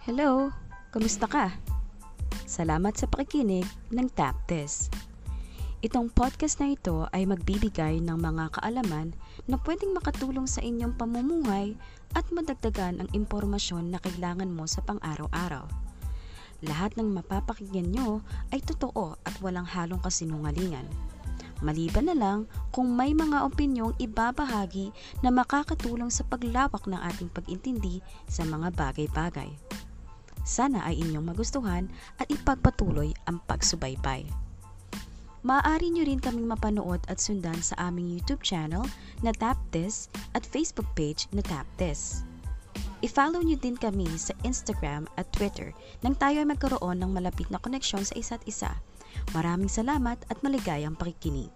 Hello, kamusta ka? Salamat sa pakikinig ng Tap This. Itong podcast na ito ay magbibigay ng mga kaalaman na pwedeng makatulong sa inyong pamumuhay at madagdagan ang impormasyon na kailangan mo sa pang-araw-araw. Lahat ng mapapakinggan nyo ay totoo at walang halong kasinungalingan. Maliban na lang kung may mga opinyong ibabahagi na makakatulong sa paglawak ng ating pag-intindi sa mga bagay-bagay. Sana ay inyong magustuhan at ipagpatuloy ang pagsubaybay. Maaari nyo rin kaming mapanood at sundan sa aming YouTube channel na Tap This at Facebook page na Tap This. I-follow nyo din kami sa Instagram at Twitter nang tayo ay magkaroon ng malapit na koneksyon sa isa't isa. Maraming salamat at maligayang pakikinig.